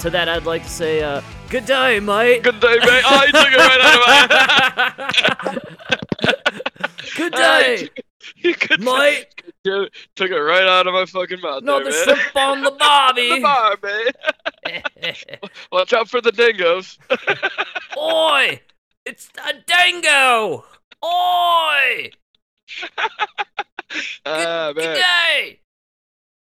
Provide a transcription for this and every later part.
to that, I'd like to say, uh, good day, mate. Good day, mate. Oh, you took it right out of my. good day, You could mate. Yeah, took it right out of my fucking mouth. Not the there, man. shrimp on the barbie. the bar, man. Watch out for the dingoes. Oi! It's a dingo! Oi! Ah, Good man. day!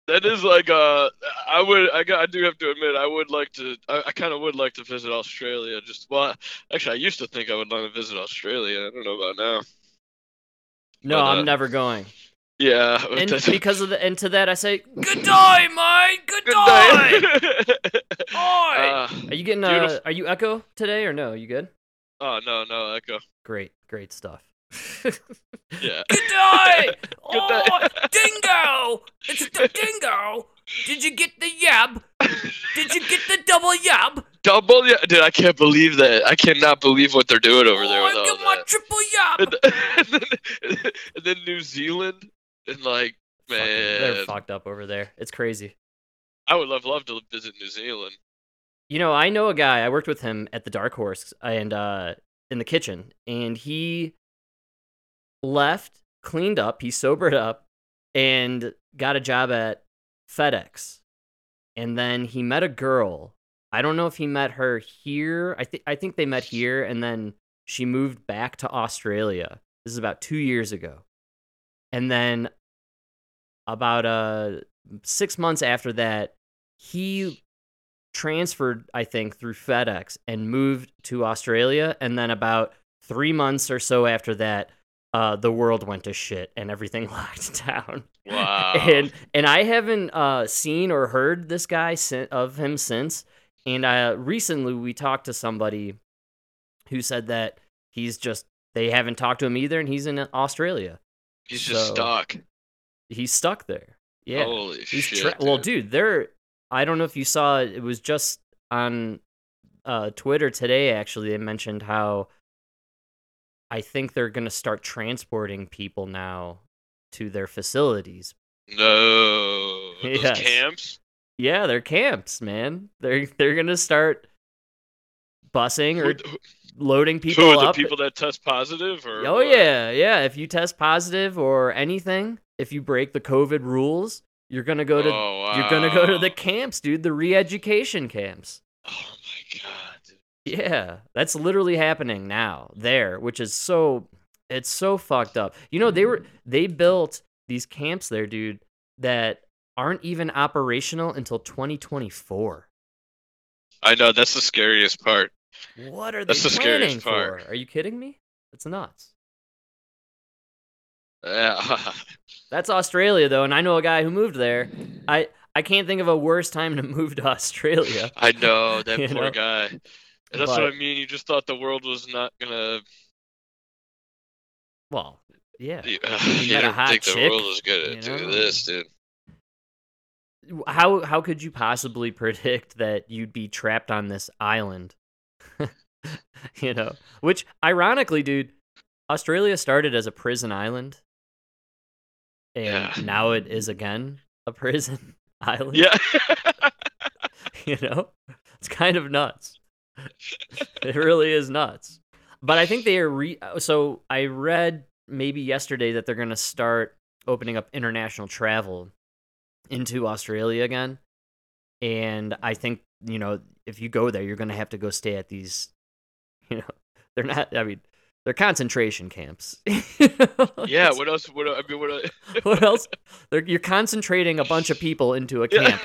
That is like uh, I would, I, got, I do have to admit, I would like to, I, I kind of would like to visit Australia. Just well, actually, I used to think I would want to visit Australia. I don't know about now. No, But, uh, I'm never going. Yeah, And because of the and to that I say, Good day, mate! Good, Good day! Oi! Uh, are you getting uh beautiful- are you echo today or no? You good? oh no, no, Echo. Great, great stuff. Yeah. Good day! Good day. Oi! Dingo! It's the dingo! Did you get the yab? Did you get the double yab? Double, yab, dude, I can't believe that. I cannot believe what they're doing over there Oh, with I all get my that. triple yab! And then, and then New Zealand, and like, Fucking- they're fucked up over there. It's crazy. I would love love to visit New Zealand. You know, I know a guy. I worked with him at the Dark Horse and uh, in the kitchen, and he left, cleaned up, he sobered up, and got a job at FedEx. And then he met a girl. I don't know if he met her here. I think I think they met here, and then she moved back to Australia. This is about two years ago, and then about uh six months after that, he transferred, I think, through FedEx and moved to Australia. And then about three months or so after that, uh, the world went to shit and everything locked down. Wow. And and I haven't uh, seen or heard this guy sin- of him since. And uh, recently we talked to somebody who said that he's just they haven't talked to him either, and he's in Australia. He's just stuck. He's stuck there. Yeah. Holy He's shit. tra- well, dude. there. I don't know if you saw it. It was just on uh, Twitter today. Actually, they mentioned how I think they're gonna start transporting people now to their facilities. No. Yes. camps? Yeah, they're camps, man. They're they're gonna start busing or Who, who- loading who people are the up. people that test positive? Or Oh what? yeah, yeah. If you test positive or anything, if you break the COVID rules, you're gonna go to Oh, You're gonna go to the camps, dude. The re-education camps. Oh my god. Dude. Yeah, that's literally happening now there, which is so it's so fucked up. You know, they were mm. they built these camps there, dude, that aren't even operational until 2024. I know that's the scariest part. What are they the planning scariest part. for? Are you kidding me? That's nuts. Yeah. That's Australia though, and I know a guy who moved there. I I can't think of a worse time to move to Australia. I know that poor know? guy. And that's what I mean. You just thought the world was not gonna. Well, yeah. You, You you a didn't think the world was gonna you do know? this, dude. how how could you possibly predict that you'd be trapped on this island? you know, which ironically, dude, Australia started as a prison island, and Yeah. now it is again a prison island. Yeah. you know, it's kind of nuts. It really is nuts. But I think they are re. Uh, so I read maybe yesterday that they're going to start opening up international travel into Australia again. And I think, you know, if you go there, you're going to have to go stay at these, you know, they're not, I mean, they're concentration camps. yeah. What else? What I mean? What? el- what else? They're, you're concentrating a bunch of people into a camp.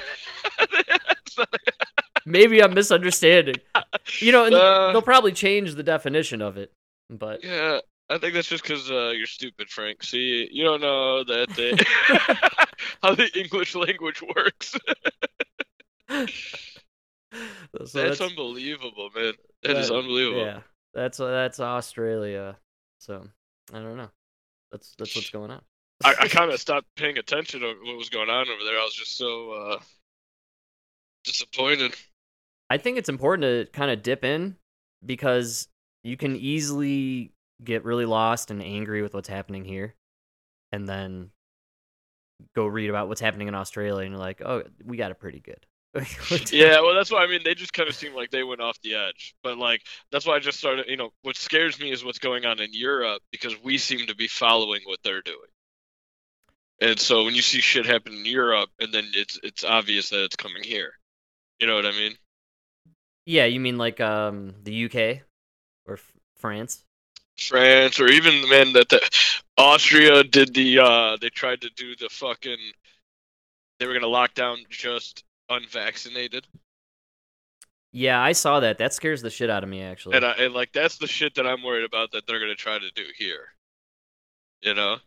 Maybe I'm misunderstanding. You know, and Uh. they'll probably change the definition of it. But yeah. I think that's just because uh, you're stupid, Frank. See, you don't know that they, how the English language works. so that's, unbelievable, man. that is unbelievable. Yeah, that's that's Australia. So I don't know. That's that's what's going on. I, I kind of stopped paying attention to what was going on over there. I was just so uh, disappointed. I think it's important to kind of dip in because you can easily get really lost and angry with what's happening here, and then go read about what's happening in Australia, and you're like, oh, we got it pretty good. yeah, well, that's why I mean they just kind of seem like they went off the edge. But like that's why I just started. You know, what scares me is what's going on in Europe because we seem to be following what they're doing. And so when you see shit happen in Europe, and then it's it's obvious that it's coming here. You know what I mean? Yeah, you mean like um the UK or F- France? France, or even the man that the, Austria did the. uh They tried to do the fucking. They were gonna lock down just unvaccinated. Yeah, I saw that. That scares the shit out of me, actually. And, I, and like that's the shit that I'm worried about that they're gonna try to do here. You know.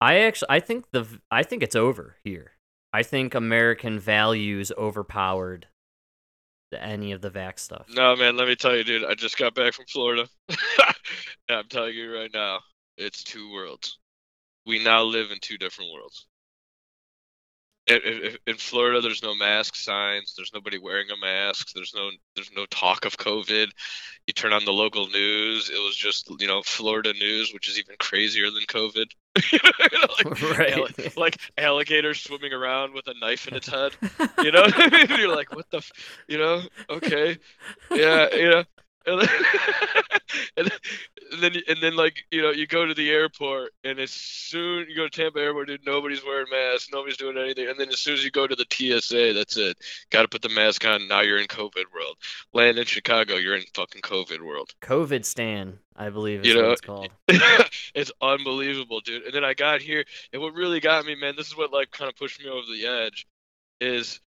I actually, I think the, I think it's over here. I think American values overpowered any of the vax stuff. No, man. Let me tell you, dude. I just got back from Florida. I'm telling you right now, it's two worlds. We now live in two different worlds. In, in Florida, there's no mask signs. There's nobody wearing a mask. There's no there's no talk of COVID. You turn on the local news, it was just you know Florida news, which is even crazier than COVID. like, Right. alli- like alligator swimming around with a knife in its head. You know, what I mean? you're like, what the, f-? you know? Okay, yeah, you know. And then, and then, and then, like, you know, you go to the airport, and as soon you go to Tampa Airport, dude, nobody's wearing masks, nobody's doing anything. And then as soon as you go to the TSA, that's it. Got to put the mask on. Now you're in COVID world. Land in Chicago, you're in fucking COVID world. COVID stan, I believe is You what know, it's called. it's unbelievable, dude. And then I got here, and what really got me, man, this is what like kind of pushed me over the edge, is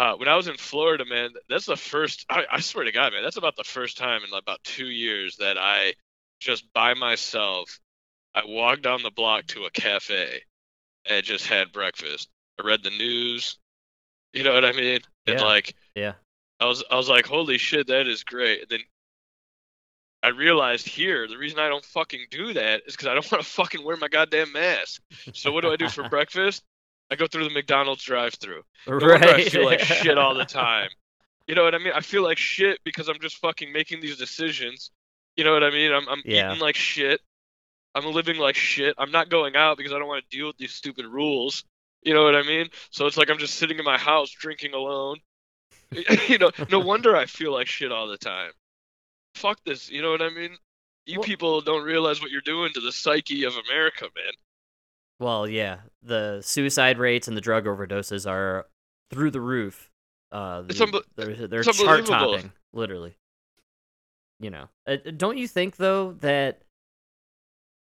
uh, when I was in Florida, man. That's the first. I, I swear to God, man, that's about the first time in about two years that I just by myself, I walked down the block to a cafe and just had breakfast. I read the news. You know what I mean? And Yeah. like, Yeah. I was I was like, holy shit, that is great. And then I realized here the reason I don't fucking do that is because I don't want to fucking wear my goddamn mask. So what do I do for breakfast? I go through the McDonald's drive-through. No right. I feel like shit all the time. You know what I mean? I feel like shit because I'm just fucking making these decisions. You know what I mean? I'm I'm Yeah. eating like shit. I'm living like shit. I'm not going out because I don't want to deal with these stupid rules. You know what I mean? So it's like I'm just sitting in my house drinking alone. you know, no wonder I feel like shit all the time. Fuck this, you know what I mean? You Well- people don't realize what you're doing to the psyche of America, man. Well, yeah, the suicide rates and the drug overdoses are through the roof. Uh, It's unbe- they're they're it's chart topping, literally. You know, uh, don't you think though that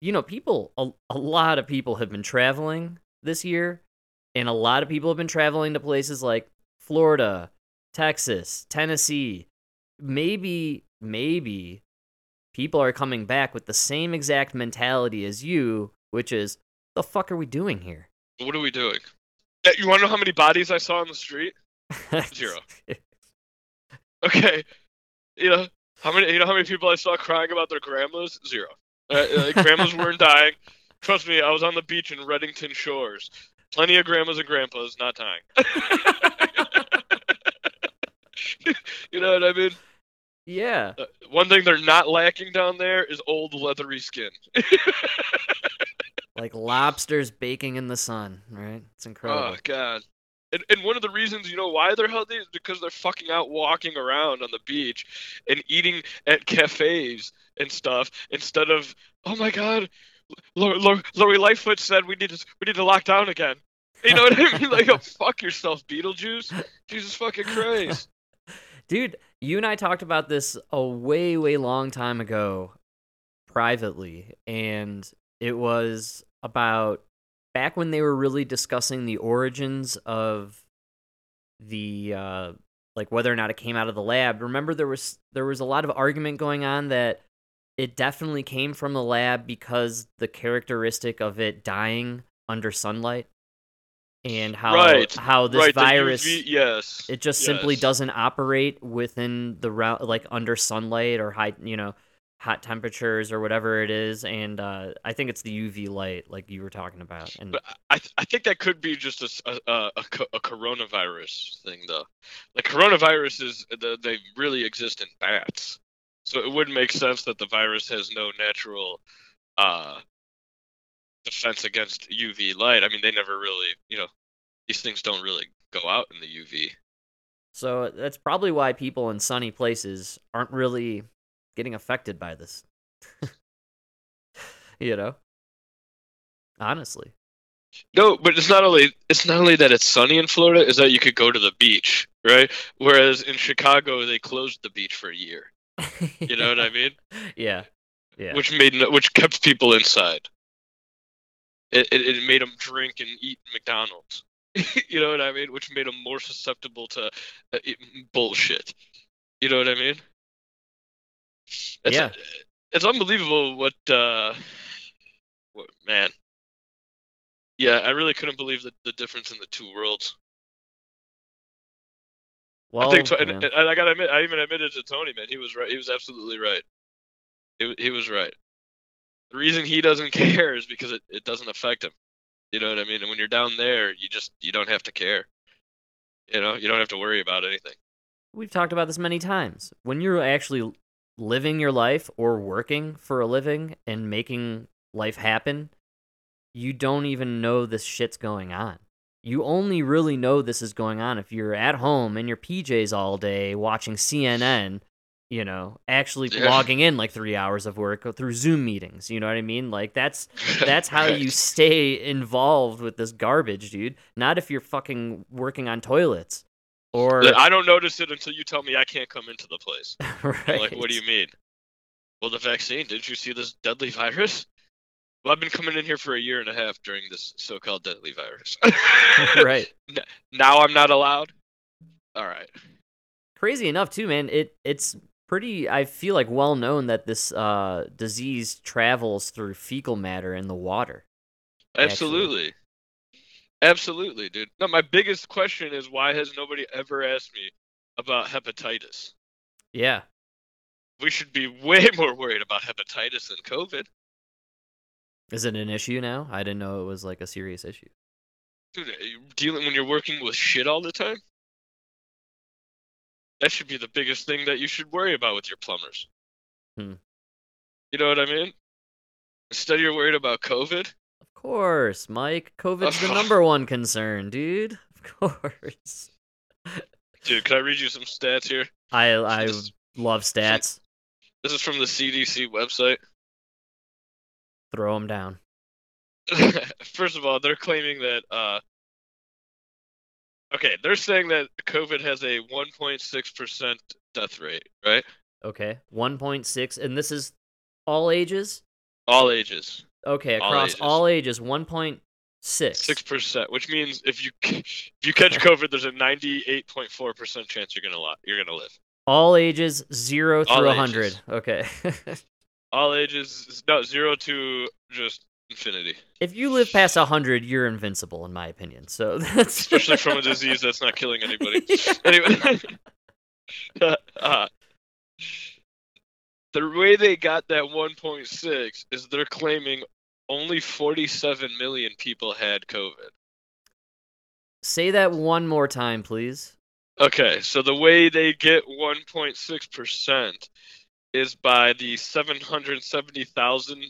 you know people a, a lot of people have been traveling this year, and a lot of people have been traveling to places like Florida, Texas, Tennessee. Maybe maybe people are coming back with the same exact mentality as you, which is the fuck are we doing here? What are we doing? You want to know how many bodies I saw on the street? Zero. Okay, you know how many? You know how many people I saw crying about their grandmas? Zero. Uh, uh, grandmas weren't dying. Trust me, I was on the beach in Redington Shores. Plenty of grandmas and grandpas not dying. you know what I mean? yeah. Uh, one thing they're not lacking down there is old leathery skin. Like lobsters baking in the sun, right? It's incredible. Oh god. And, and one of the reasons you know why they're healthy is because they're fucking out walking around on the beach and eating at cafes and stuff instead of oh my god, Lori, Lori, Lori Lightfoot said we need to we need to lock down again. You know what I mean? Like, oh, fuck yourself, Beetlejuice. Jesus fucking Christ. Dude, you and I talked about this a way, way long time ago privately, and it was about back when they were really discussing the origins of the uh like whether or not it came out of the lab. Remember there was there was a lot of argument going on that it definitely came from the lab because the characteristic of it dying under sunlight and how Right, how this right, virus UV yes. it just simply doesn't operate within the route like under sunlight or high you know hot temperatures or whatever it is and uh, i think it's the uv light like you were talking about and But I, th- I think that could be just a, a, a- a co- a coronavirus thing, though. Like coronaviruses, the- they really exist in bats, so it wouldn't make sense that the virus has no natural, uh, defense against UV light. I mean, they never really, you know, these things don't really go out in the UV. So that's probably why people in sunny places aren't really getting affected by this. you know? Honestly. No, but it's not only it's not only that it's sunny in Florida, is that you could go to the beach, right? Whereas in Chicago they closed the beach for a year. You know what I mean? Yeah. Yeah. Which made no- which kept people inside. It it, it made them drink and eat McDonald's. you know what I mean? Which made them more susceptible to uh, bullshit. You know what I mean? It's, Yeah. It's unbelievable what uh what man. Yeah, I really couldn't believe the, the difference in the two worlds. well, I think, and, and I gotta admit, I even admitted to Tony, man, he was right. He was absolutely right. He, he was right. The reason he doesn't care is because it, it doesn't affect him. You know what I mean? And when you're down there, you just you don't have to care. You know, you don't have to worry about anything. We've talked about this many times. When you're actually living your life or working for a living and making life happen, you don't even know this shit's going on. You only really know this is going on if you're at home in your PJs all day watching CNN, you know, actually Yeah. logging in like 3 hours of work through Zoom meetings, you know what I mean? Like that's that's how you stay involved with this garbage, dude. Not if you're fucking working on toilets or I don't notice it until you tell me I can't come into the place. right. Like, what do you mean? Well, the vaccine. Didn't you see this deadly virus? Well, I've been coming in here for a year and a half during this so-called deadly virus. right. Now I'm not allowed. All right. Crazy enough too, man. It it's pretty I feel like well known that this uh disease travels through fecal matter in the water. Actually. Absolutely. Dude. No, my biggest question is why has nobody ever asked me about hepatitis? Yeah. We should be way more worried about hepatitis than COVID. Is it an issue now? I didn't know it was like a serious issue. Dude, you dealing when you're working with shit all the time? That should be the biggest thing that you should worry about with your plumbers. Hmm. You know what I mean? Instead, you're worried about COVID. Of course, Mike. COVID's the number one concern, dude. Of course. Dude, can I read you some stats here? I I This- love stats. This is from the CDC website. Throw them down. First of all, they're claiming that. Uh, okay, they're saying that COVID has a 1.6% death rate, right? Okay. 1.6 and this is all ages? All ages, Okay, All across ages. all ages 1.6. six percent, which means if you if you catch COVID, there's a 98.4% chance you're gonna you're gonna live. All ages 0 through. 100. Okay. All ages, no zero to just infinity, if you live past 100, you're invincible in my opinion. So that's especially from a disease that's not killing anybody. Anyway, uh, the way they got that 1.6 is they're claiming only 47 million people had COVID. Say that one more time, please. Okay, so the way they get 1.6% is by the 770,000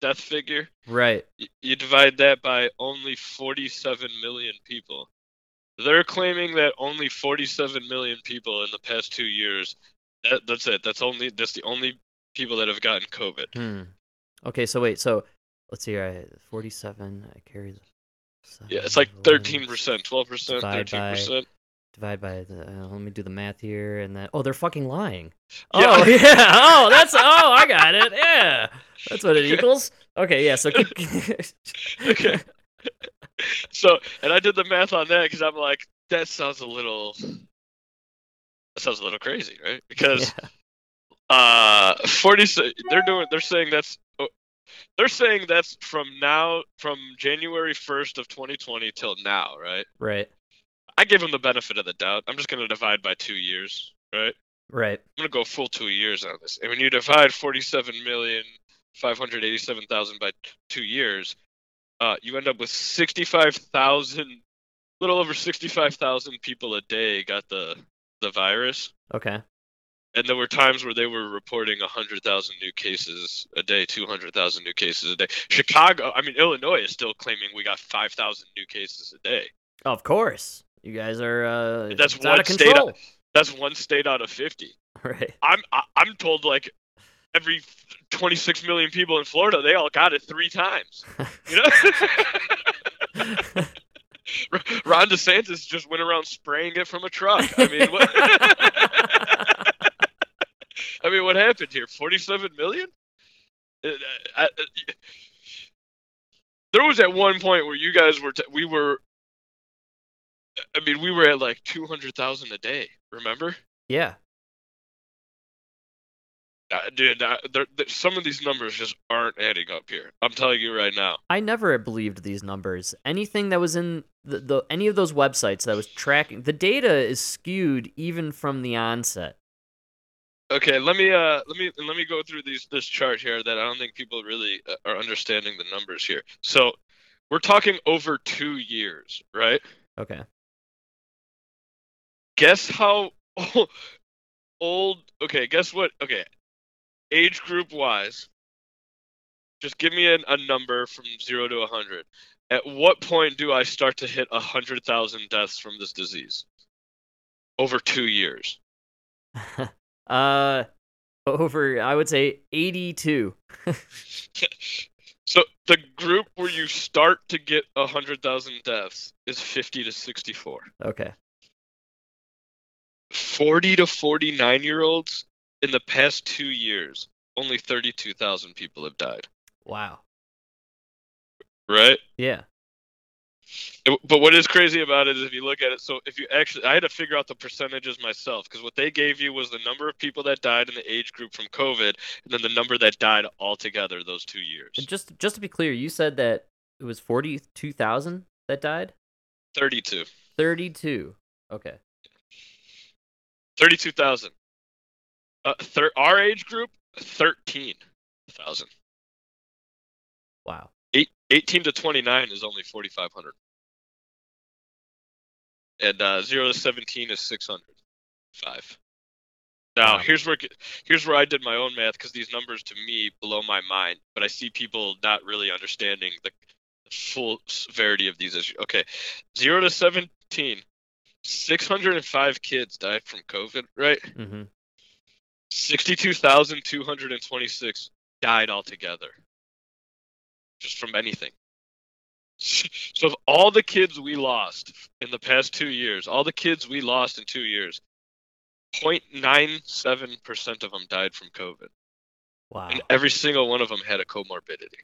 death figure. Right. You divide that by only 47 million people. They're claiming that only 47 million people in the past two years. That, that's it. That's only that's the only people that have gotten COVID. Hmm. Okay, so wait. So let's see. I 47. I carry the. Yeah, it's like 13 percent, 12 percent, thirteen percent. Divide by the. Uh, let me do the math here, and then oh, they're fucking lying. Yeah. Oh yeah. Oh, that's. Oh, I got it. Yeah, that's what it equals. Okay, yeah. So. Okay. So, and I did the math on that because I'm like, that sounds a little. That sounds a little crazy, right? Because Yeah. uh 40 they're doing they're saying that's they're saying that's from now from January 1st of 2020 till now, right? Right. I give them the benefit of the doubt. I'm just going to divide by 2 years, right? Right. I'm going to go full 2 years on this. And when you divide 47 million 587,000 by 2 years, uh you end up with 65,000 little over 65,000 people a day got the the virus. Okay. And there were times where they were reporting 100,000 new cases a day, 200,000 new cases a day. Chicago, I mean Illinois is still claiming we got 5,000 new cases a day. Of course, you guys are. Uh, That's one out of state control. That's one state out of 50. Right. I'm I- I'm told like every 26 million people in Florida, they all got it three times. You know. Ron DeSantis just went around spraying it from a truck. I mean, what? I mean, what happened here? 47 million? Uh, uh, uh, there was at one point where you guys were, t- we were, I mean, we were at like 200,000 a day. Remember? yeah. Uh, dude, uh, there, there, some of these numbers just aren't adding up here. I'm telling you right now. I never believed these numbers. Anything that was in the, the any of those websites that was tracking the data is skewed even from the onset. Okay, let me uh let me let me go through these this chart here that I don't think people really uh, are understanding the numbers here. So, we're talking over 2 years, right? Okay. Guess how old Okay, guess what? Okay. Age group wise. Just give me a, a number from 0 to a 100. At what point do I start to hit a 100,000 deaths from this disease? Over 2 years. uh over I would say 82. So the group where you start to get 100,000 deaths is 50 to 64. Okay. 40 to 49 year olds in the past 2 years, only 32,000 people have died, Wow. right? Yeah. But what is crazy about it is if you look at it, so if you actually, I had to figure out the percentages myself because what they gave you was the number of people that died in the age group from COVID, and then the number that died altogether those two years. And just just to be clear, you said that it was 42,000 that died? 32. 32. Okay. 32,000. Uh, thir- our age group, 13,000. Wow. Eight, 18 to 29 is only 4,500. And uh, 0 to 17 is 605. Now, Wow. here's where here's where I did my own math because these numbers to me blow my mind, but I see people not really understanding the full severity of these issues. Okay, 0 to 17, 605 kids died from COVID, right? Mhm. 62,226 died altogether. Just from anything. So, of all the kids we lost in the past two years, all the kids we lost in two years, 0.97% of them died from COVID. Wow. And every single one of them had a comorbidity.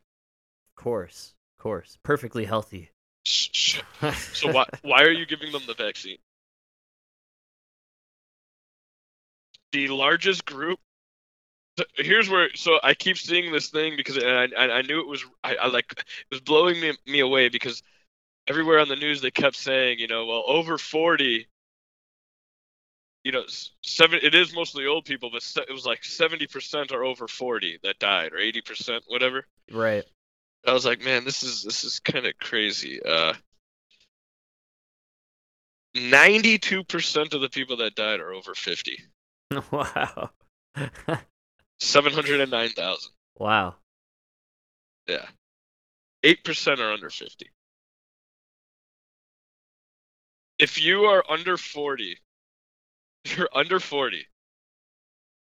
Of course. Of course. Perfectly healthy. So, so why, why are you giving them the vaccine? The largest group. So Here's where. So I keep seeing this thing because I, I, I knew it was. I, I like it was blowing me, me away because everywhere on the news they kept saying, you know, well, over 40. You know, seven. It is mostly old people, but it was like 70% are over 40 that died, or 80%, whatever. right. I was like, man, this is this is kind of crazy. Uh, ninety-two percent of the people that died are over fifty. wow. Seven hundred and nine thousand. wow. Yeah, eight percent are under fifty. If you are under forty, you're under forty,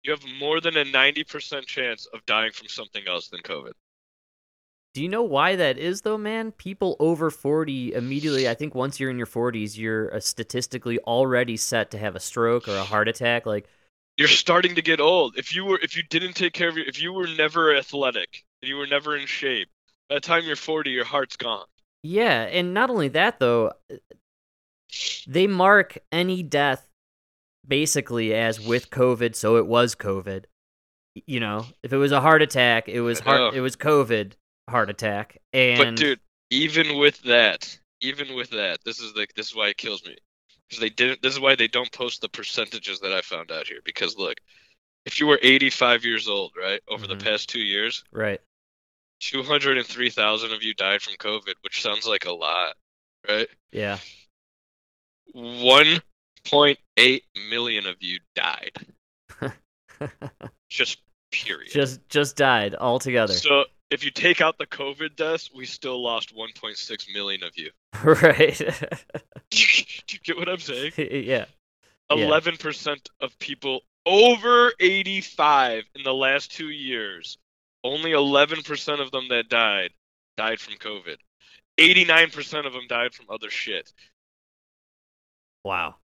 you have more than a ninety percent chance of dying from something else than COVID. Do you know why that is though, man? People over 40 immediately, I think once you're in your 40s, you're uh, statistically already set to have a stroke or a heart attack like You're starting to get old. If you were, if you didn't take care of your, if you were never athletic and you were never in shape, by the time you're 40, your heart's gone. Yeah, and not only that though, they mark any death basically as with COVID, so it was COVID. You know, if it was a heart attack, it was heart it was COVID heart attack. And But dude, even with that, even with that, this is like this is why it kills me. Because they didn't. This is why they don't post the percentages that I found out here. Because look, if you were 85 years old, right, over Mhm. the past two years, right. 203,000 of you died from COVID, which sounds like a lot, right? Yeah. 1.8 million of you died. Just period. just just died altogether. So if you take out the COVID deaths, we still lost 1.6 million of you. right. Do you, do you get what I'm saying? yeah. Yeah. 11% of people over 85 in the last two years, only 11% of them that died died from COVID. 89% of them died from other shit. Wow.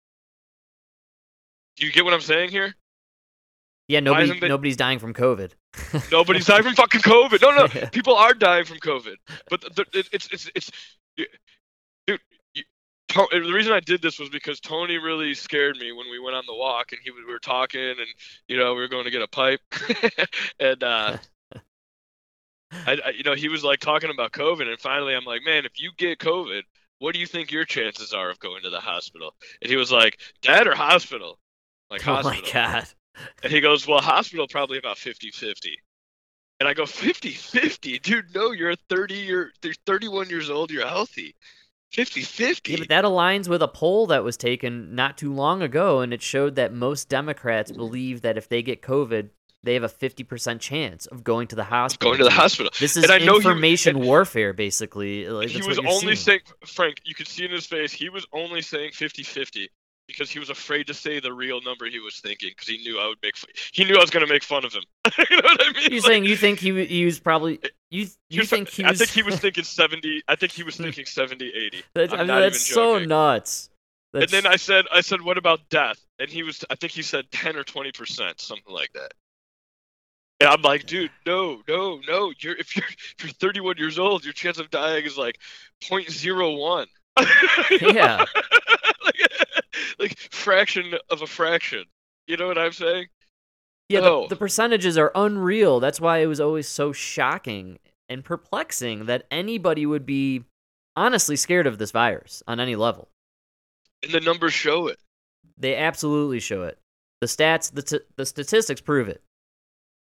Do you get what I'm saying here? Yeah, nobody isn't nobody's dying from COVID. Nobody's dying from fucking COVID. No, no, Yeah. people are dying from COVID. But the, the, it- it's it's it's, you- dude. You, To- the reason I did this was because Tony really scared me when we went on the walk and he was- we were talking and you know we were going to get a pipe and uh, I, I you know he was like talking about COVID and finally I'm like man if you get COVID what do you think your chances are of going to the hospital and he was like dead or hospital like oh hospital my god. And he goes, Well, hospital probably about 50 50. And I go, 50 50? Dude, no, you're a 30 year, you're 31 years old, you're healthy. 50 50. Yeah, but that aligns with a poll that was taken not too long ago, and it showed that most Democrats believe that if they get COVID, they have a 50% chance of going to the hospital. going to the hospital. This is And I know he- information warfare, basically. Like, he was only seeing. saying, Frank, you could see in his face, he was only saying 50 50 because he was afraid to say the real number he was thinking because he knew I would make, he knew I was going to make fun of him. you know what I mean? You're Like, saying you think he, he was probably you you was- think he was... I think he was thinking 70, I think he was thinking 70, 80. that's, I'm I mean, that's so nuts. And then I said, I said, what about death? And he was, I think he said 10 or 20 percent, something like that. And I'm like, dude, no, no, no. You're if you're if you're 31 years old, your chance of dying is like 0.01. Yeah. like, fraction of a fraction. You know what I'm saying? yeah, no. the, oh. the percentages are unreal. That's why it was always so shocking and perplexing that anybody would be honestly scared of this virus on any level. And the numbers show it. They absolutely show it. The stats, the t- the statistics prove it.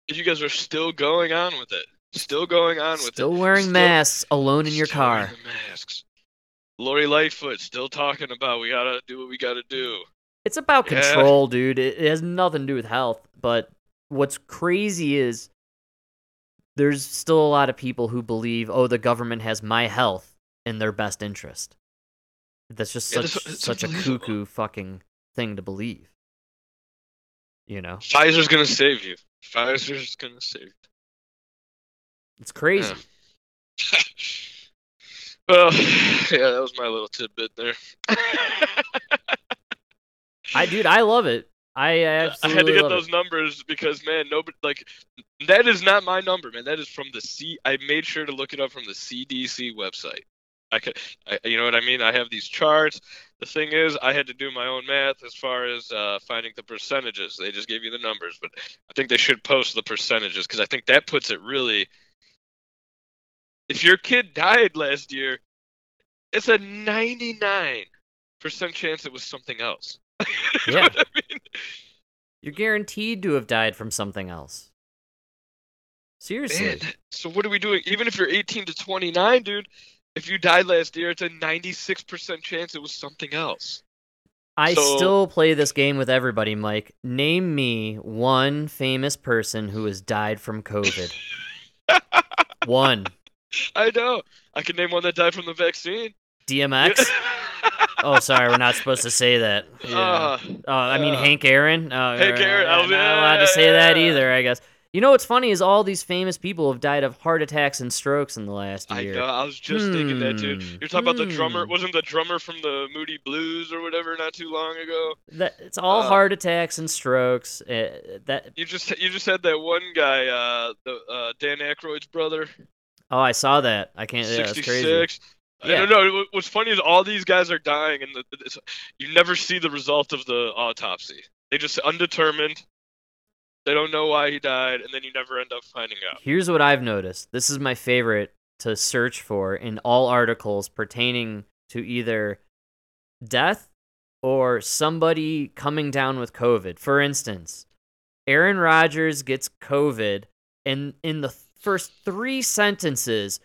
And you guys are still going on with it. Still going on with Still it. Still wearing masks alone in your car. masks. Lori Lightfoot still talking about we gotta do what we gotta do. It's about Yeah. control, dude. It, it has nothing to do with health. But what's crazy is there's still a lot of people who believe, oh, the government has my health in their best interest. That's just Yeah, such that's- such a cuckoo fucking thing to believe. You know, Pfizer's gonna save you. Pfizer's gonna save you. it's crazy. Yeah. well, yeah, that was my little tidbit there. I dude, I love it. I I absolutely had to get those it. numbers because man, nobody like that is not my number, man. That is from the C. I made sure to look it up from the CDC website. I could, I, you know what I mean. I have these charts. The thing is, I had to do my own math as far as uh, finding the percentages. They just gave you the numbers, but I think they should post the percentages because I think that puts it really. If your kid died last year, it's a ninety-nine percent chance it was something else. You know Yeah. what I mean? You're guaranteed to have died from something else. Seriously. Man, so what are we doing? Even if you're 18 to 29, dude, if you died last year, it's a 96% chance it was something else. I So- still play this game with everybody, Mike. Name me one famous person who has died from COVID. one. I know. I can name one that died from the vaccine. DMX? oh, sorry, we're not supposed to say that. Yeah. Uh, Oh, I mean uh, Hank Aaron. Oh, Hank Aaron, I'm not allowed to say that either. I guess. You know what's funny is all these famous people have died of heart attacks and strokes in the last I year. know. I was just thinking that too. Hmm, You're talking about the drummer. hmm. Wasn't the drummer from the Moody Blues or whatever not too long ago? That it's all Uh, heart attacks and strokes. Uh, that You just you just had that one guy, uh, the uh, Dan Aykroyd's brother, oh, I saw that. I can't. Yeah, that's crazy. 66. I Yeah. don't know. What's funny is all these guys are dying, and the, you never see the result of the autopsy. They just undetermined. They don't know why he died, and then you never end up finding out. Here's what I've noticed. This is my favorite to search for in all articles pertaining to either death or somebody coming down with COVID. For instance, Aaron Rodgers gets COVID, and in the first three sentences,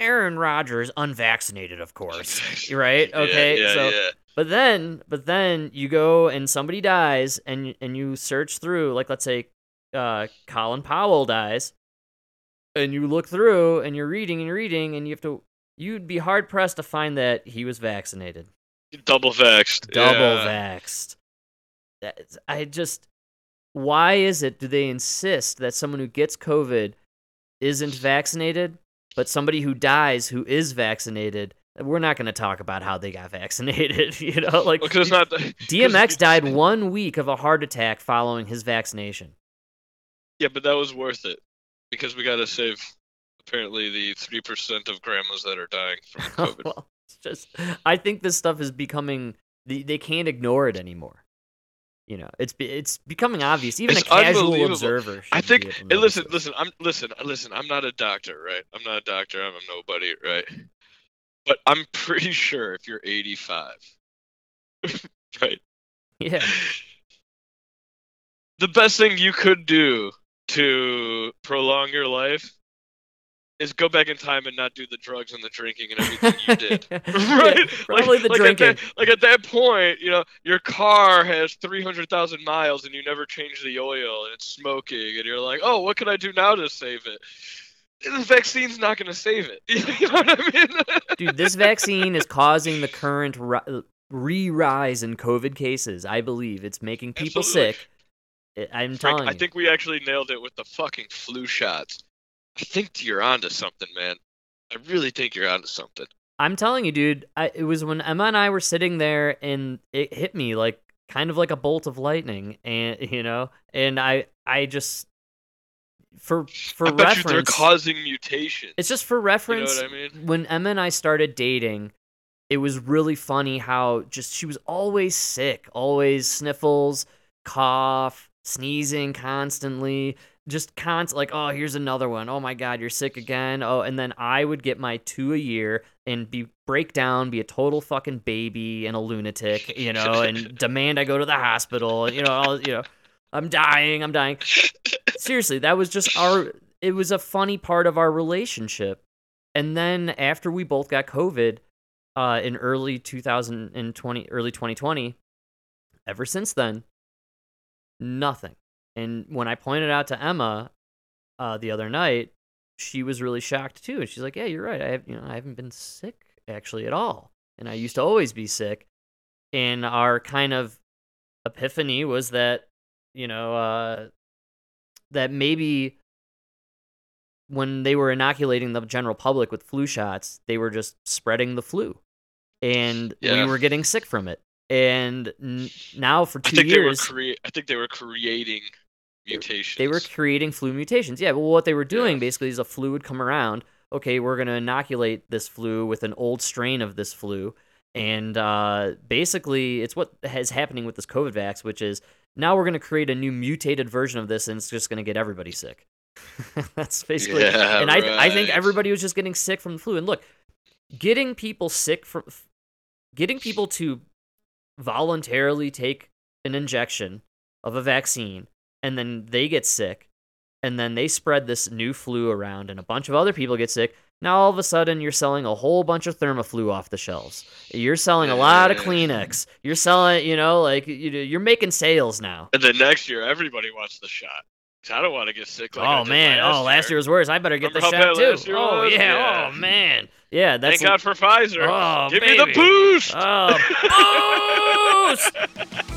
Aaron Rodgers unvaccinated, of course. Right? Okay. yeah, so yeah. But then, but then you go and somebody dies, and and you search through, like let's say, uh, Colin Powell dies, and you look through and you're reading and you're reading, and you have to, you'd be hard pressed to find that he was vaccinated, Double vexed. double yeah. vaxxed. That I just, why is it? Do they insist that someone who gets COVID isn't vaccinated, but somebody who dies who is vaccinated? We're not going to talk about how they got vaccinated, you know. Like Well, it's not. DMX died one week of a heart attack following his vaccination. Yeah, but that was worth it because we got to save apparently the three percent of grandmas that are dying from COVID. well, it's just I think this stuff is becoming they, they can't ignore it anymore. You know, it's it's becoming obvious. Even It's a casual observer. I think. be able to Hey, notice listen, listen. I'm listen, listen. I'm not a doctor, right? I'm not a doctor. I'm a nobody, right? But I'm pretty sure if you're 85, right, Yeah, the best thing you could do to prolong your life is go back in time and not do the drugs and the drinking and everything you did. Yeah, right? probably the like drinking. At that, like at that point, you know, your car has 300,000 miles and you never change the oil and it's smoking and you're like, oh, what can I do now to save it? The vaccine's not going to save it. you know what I mean? Dude, this vaccine is causing the current ri- re-rise in COVID cases. I believe it's making people Absolutely. sick. I'm Frank, telling I think we actually nailed it with the fucking flu shots. I think you're onto something, man. I really think you're onto something. I'm telling you, dude. I, it was when Emma and I were sitting there, and it hit me like kind of like a bolt of lightning, and you know, and I, I just for for you they're causing mutations. it's just for You know reference. what I mean? When Emma and I started dating, it was really funny how just she was always sick, always sniffles, cough, sneezing constantly, just constant like, oh, here's another one. Oh my god, you're sick again. Oh, and then I would get my two a year and be break down, be a total fucking baby and a lunatic, you know, and demand I go to the hospital, you know, I'll, you know, I'm dying, I'm dying. Seriously, that was just our it was a funny part of our relationship. And then after we both got COVID uh, in early 2020, early 2020, ever since then, nothing. And when I pointed out to Emma uh, the other night, she was really shocked too. And she's like, "Yeah, you're right. I have, you know, I haven't been sick actually at all, and I used to always be sick." And our kind of epiphany was that, you know, uh, that maybe when they were inoculating the general public with flu shots, they were just spreading the flu, and Yeah. we were getting sick from it. And n- now for I two think years, crea- I think they were creating mutations. they were creating flu mutations. Yeah, well, what they were doing Yeah. basically is a flu would come around. Okay, we're going to inoculate this flu with an old strain of this flu. And uh, basically, it's what is happening with this COVID vax, which is now we're going to create a new mutated version of this, and it's just going to get everybody sick. That's basically. Yeah, and I, I think everybody was just getting sick from the flu. And look, getting people sick from, getting people to voluntarily take an injection of a vaccine and then they get sick and then they spread this new flu around and a bunch of other people get sick now all of a sudden you're selling a whole bunch of Theraflu off the shelves you're selling a lot of kleenex you're selling you know like you- you're making sales now And then next year, everybody wants the shot I don't want to get sick. Like oh man last oh last year was worse i better get the shot too year oh was? yeah, Yeah. oh man yeah that's Thank God for Pfizer. Oh, Give me the baby. boost. oh boost!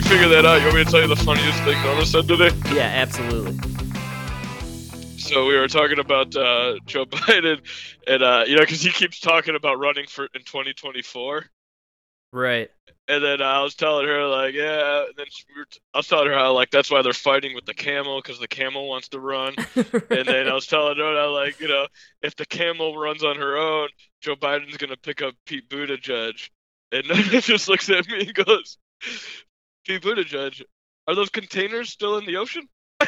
You figure that out, you want me to tell you the funniest thing Nona said today? yeah absolutely So we were talking about uh, Joe Biden, and uh, you know, because he keeps talking about running for in 2024. right And then I was telling her like, yeah. And then we were t- I was telling her how like that's why they're fighting with the camel because the camel wants to run. And then I was telling her like you know if the camel runs on her own, Joe Biden's gonna pick up Pete Buttigieg. And Nona just looks at me and goes, Pete Buttigieg, are those containers still in the ocean?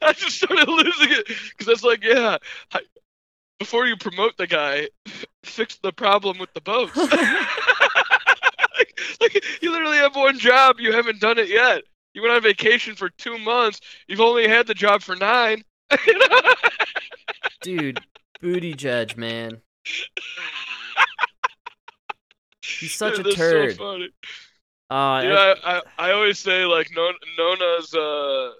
I just started losing it because that's like, yeah. I, before you promote the guy, fix the problem with the boats. like, like, you literally have one job, you haven't done it yet. You went on vacation for two months, you've only had the job for nine. Dude, booty judge, man. He's such Dude, a turd. So funny. Uh, know, I, I, I always say like Nona's uh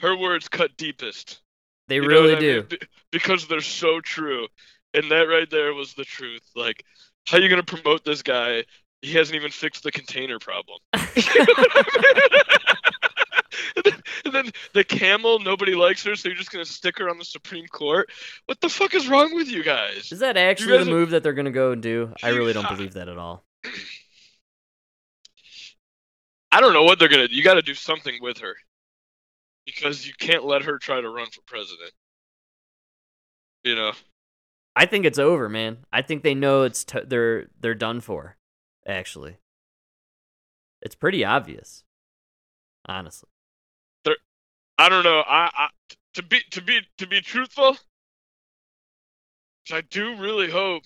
her words cut deepest. they You really what I do. mean? Be- because they're so true. And that right there was the truth. Like, how you gonna promote this guy? He hasn't even fixed the container problem. and, then, and then the camel, nobody likes her, so you're just gonna stick her on the Supreme Court. What the fuck is wrong with you guys? Is that actually the are- move that they're gonna go and do? I really don't believe that at all. I don't know what they're gonna. You got to do something with her because you can't let her try to run for president. You know. I think it's over, man. I think they know it's t- they're they're done for. Actually, it's pretty obvious. Honestly, I don't know. I, I to be to be to be truthful, I do really hope.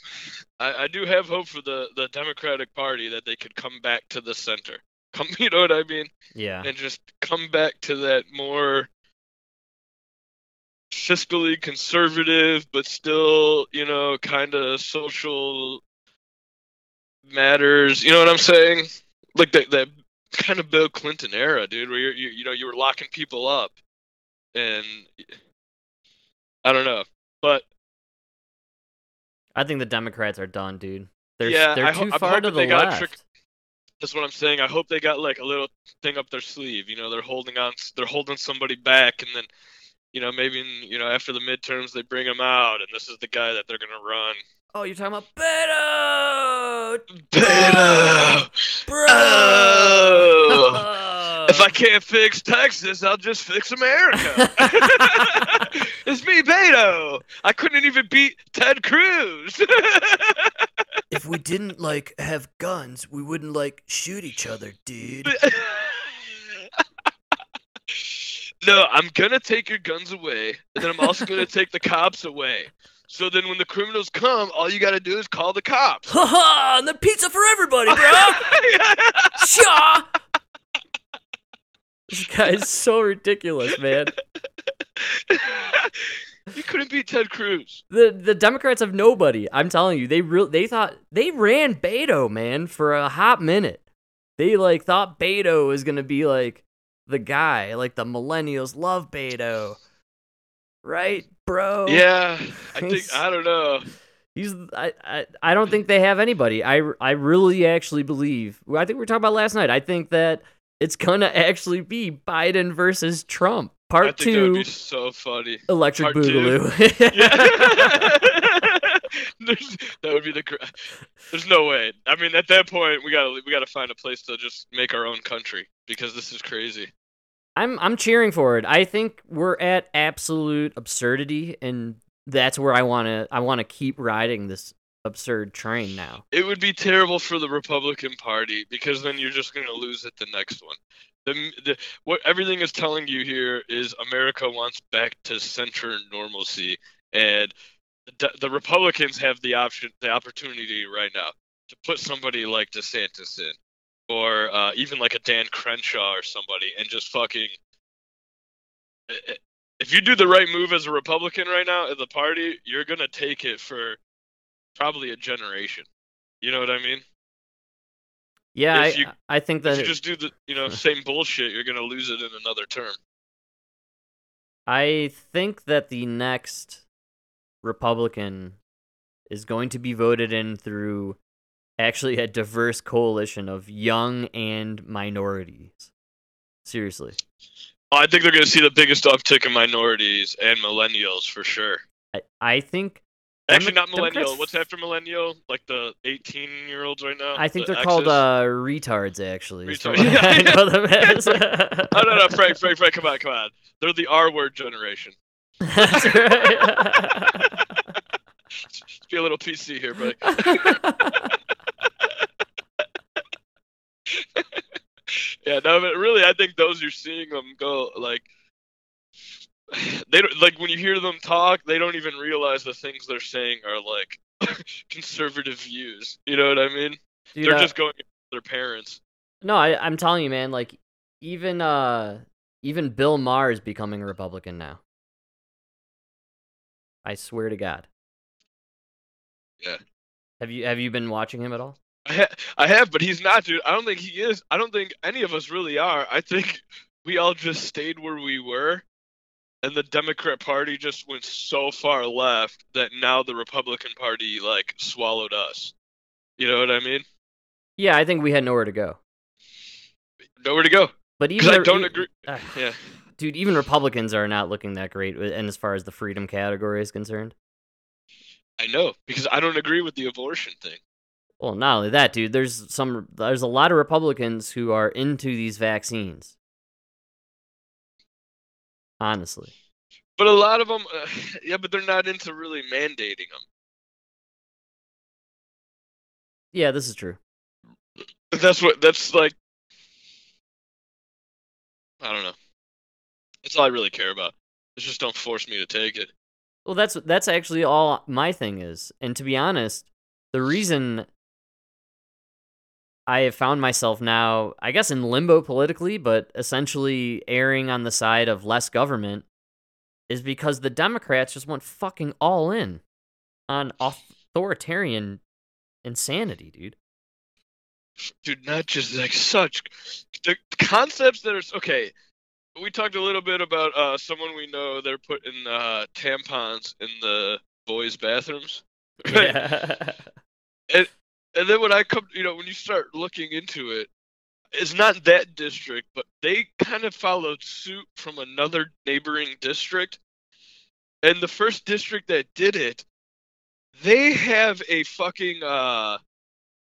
I, I do have hope for the the Democratic Party that they could come back to the center. Come, you know what I mean, yeah. and just come back to that more fiscally conservative, but still, you know, kind of social matters. You know what I'm saying? Like that that kind of Bill Clinton era, dude, where you're, you you know you were locking people up, and I don't know, but I think the Democrats are done, dude. They're Yeah, they're I ho- too I'm far to the they got left. trick- that's what I'm saying. I hope they got like a little thing up their sleeve. You know, they're holding on, they're holding somebody back, and then. You know, maybe in, you know after the midterms they bring him out, and this is the guy that they're gonna run. Oh, you're talking about Beto, Beto! bro. Oh! If I can't fix Texas, I'll just fix America. it's me, Beto. I couldn't even beat Ted Cruz. If we didn't like have guns, we wouldn't like shoot each other, dude. no, I'm gonna take your guns away, and then I'm also gonna take the cops away. So then, when the criminals come, all you gotta do is call the cops. Ha ha! And the pizza for everybody, bro. Shaw. This guy is so ridiculous, man. You couldn't beat Ted Cruz. The the Democrats have nobody. I'm telling you, they real they thought they ran Beto, man, for a hot minute. They like thought Beto was gonna be like the guy, like the millennials love Beto, right, bro? Yeah, I think I don't know. He's I, I I don't think they have anybody. I I really actually believe. I think we were talking about last night. I think that it's gonna actually be Biden versus Trump, part think that would two, be so funny. electric part boogaloo. That would be the. There's no way. I mean, at that point, we gotta we gotta find a place to just make our own country because this is crazy. I'm I'm cheering for it. I think we're at absolute absurdity, and that's where I wanna I wanna keep riding this absurd train now. It would be terrible for the Republican Party because then you're just gonna lose it the next one. The, the what everything is telling you here is America wants back to center normalcy, and the, the Republicans have the option, the opportunity right now to put somebody like DeSantis in, or uh, even like a Dan Crenshaw or somebody, and just fucking. If you do the right move as a Republican right now at the party, you're gonna take it for probably a generation. You know what I mean? Yeah, I, you- I think If that you just do the you know same bullshit, you're gonna lose it in another term. I think that the next Republican is going to be voted in through actually a diverse coalition of young and minorities. Seriously. Oh, I think they're gonna see the biggest uptick in minorities and millennials for sure. I, I think Actually, Demo- not millennial. Democrats- What's after millennial? Like the 18 year olds right now. I think The they're called X's? uh retards actually. is Retard- I know them as. Oh no no Frank Frank Frank come on come on. They're the R word generation. That's right. Let's be a little PC here, buddy. yeah, no, but really, I think those you're seeing them go like they don't like when you hear them talk, they don't even realize the things they're saying are like conservative views. You know what I mean? Dude, they're uh, just going their parents. no, I, I'm telling you, man. Like even uh even Bill Maher is becoming a Republican now. I swear to God. Yeah. Have you have you been watching him at all? I, ha- I have, but he's not, dude. I don't think he is. I don't think any of us really are. I think we all just stayed where we were, and the Democrat Party just went so far left that now the Republican Party like swallowed us. You know what I mean? Yeah, I think we had nowhere to go. Nowhere to go. But even I don't e- agree. uh, Yeah. dude, even Republicans are not looking that great, and as far as the freedom category is concerned. I know because I don't agree with the abortion thing. Well, not only that, dude. There's some. There's a lot of Republicans who are into these vaccines. Honestly, But a lot of them, uh, yeah, but they're not into really mandating them. yeah, this is true. That's what. That's like. I don't know. That's all I really care about. It's just don't force me to take it. Well, that's that's actually all my thing is. And to be honest, the reason I have found myself now, I guess in limbo politically, but essentially erring on the side of less government is because the Democrats just went fucking all in on authoritarian insanity, dude. dude not just like such the concepts that are okay we talked a little bit about uh someone we know they're putting uh tampons in the boys bathrooms right Yeah. and then when i come you know when you start looking into it it's not that district but they kind of followed suit from another neighboring district. And the first district that did it they have a fucking uh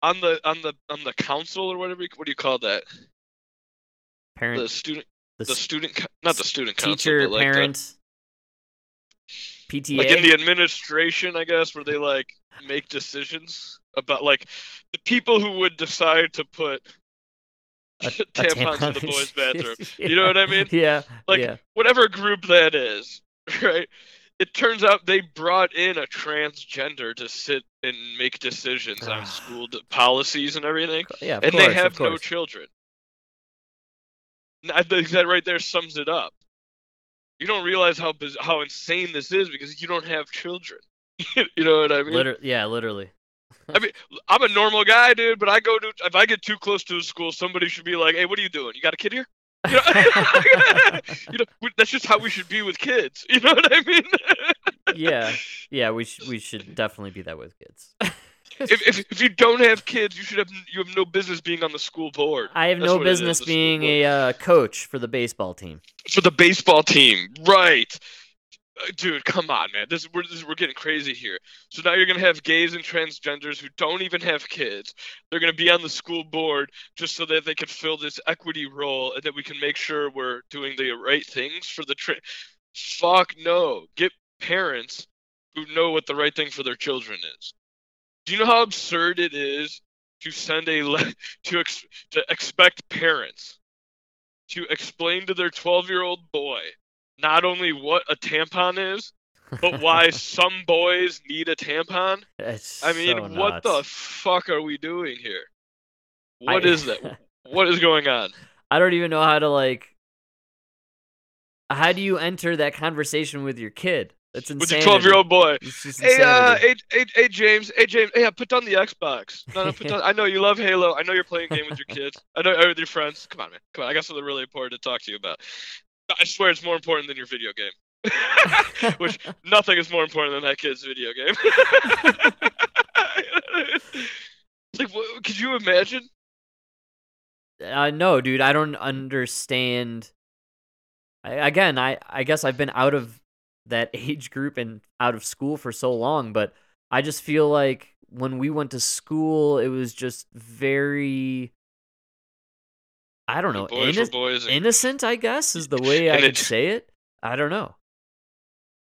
on the on the on the council or whatever what do you call that? Parent. The student the, the student not the student council teacher, like the- parent, PTA. like in the administration i guess where they like make decisions about like the people who would decide to put A- a tampons in the boys bathroom you know what i mean Yeah. like yeah. whatever group that is right it turns out they brought in a transgender to sit and make decisions on ah. school d- policies and everything Yeah. And course, they have no children. I think that right there sums it up. You don't realize how biz- how insane this is because you don't have children. you know what I mean? Liter- yeah, literally. I mean, I'm a normal guy, dude, but I go to if I get too close to a school, somebody should be like, "Hey, what are you doing? You got a kid here?" You know, you know that's just how we should be with kids. You know what I mean? yeah. Yeah, we sh- we should definitely be that with kids. if, if if you don't have kids, you should have you have no business being on the school board I have That's no is, business school being a uh, coach for the baseball team. for the baseball team, right? Dude, come on, man. This we're this, we're getting crazy here. So now you're gonna have gays and transgenders who don't even have kids. They're gonna be on the school board just so that they can fill this equity role and that we can make sure we're doing the right things for the tra- Fuck no. Get parents who know what the right thing for their children is. Do you know how absurd it is to send a le- to ex- to expect parents to explain to their 12 year old boy not only what a tampon is, but why some boys need a tampon? It's I mean, so what the fuck are we doing here? I- What is that? What is going on? I don't even know how to like. How do you enter that conversation with your kid? That's With insane. 12 year old boy. Hey, uh, hey, hey, hey, James. Hey, James. Hey, put down the Xbox. No, no, put down. I know you love Halo. I know you're playing a game with your kids. I know uh, with your friends. Come on, man. Come on. I got something really important to talk to you about. I swear it's more important than your video game. Which nothing is more important than that kid's video game. It's like, what, could you imagine? Uh, no, dude, I don't understand. I, again, I I guess I've been out of that age group and out of school for so long, but I just feel like when we went to school, it was just very. I don't know, boys inno- boys. And, innocent. I guess is the way I could it- say it. I don't know.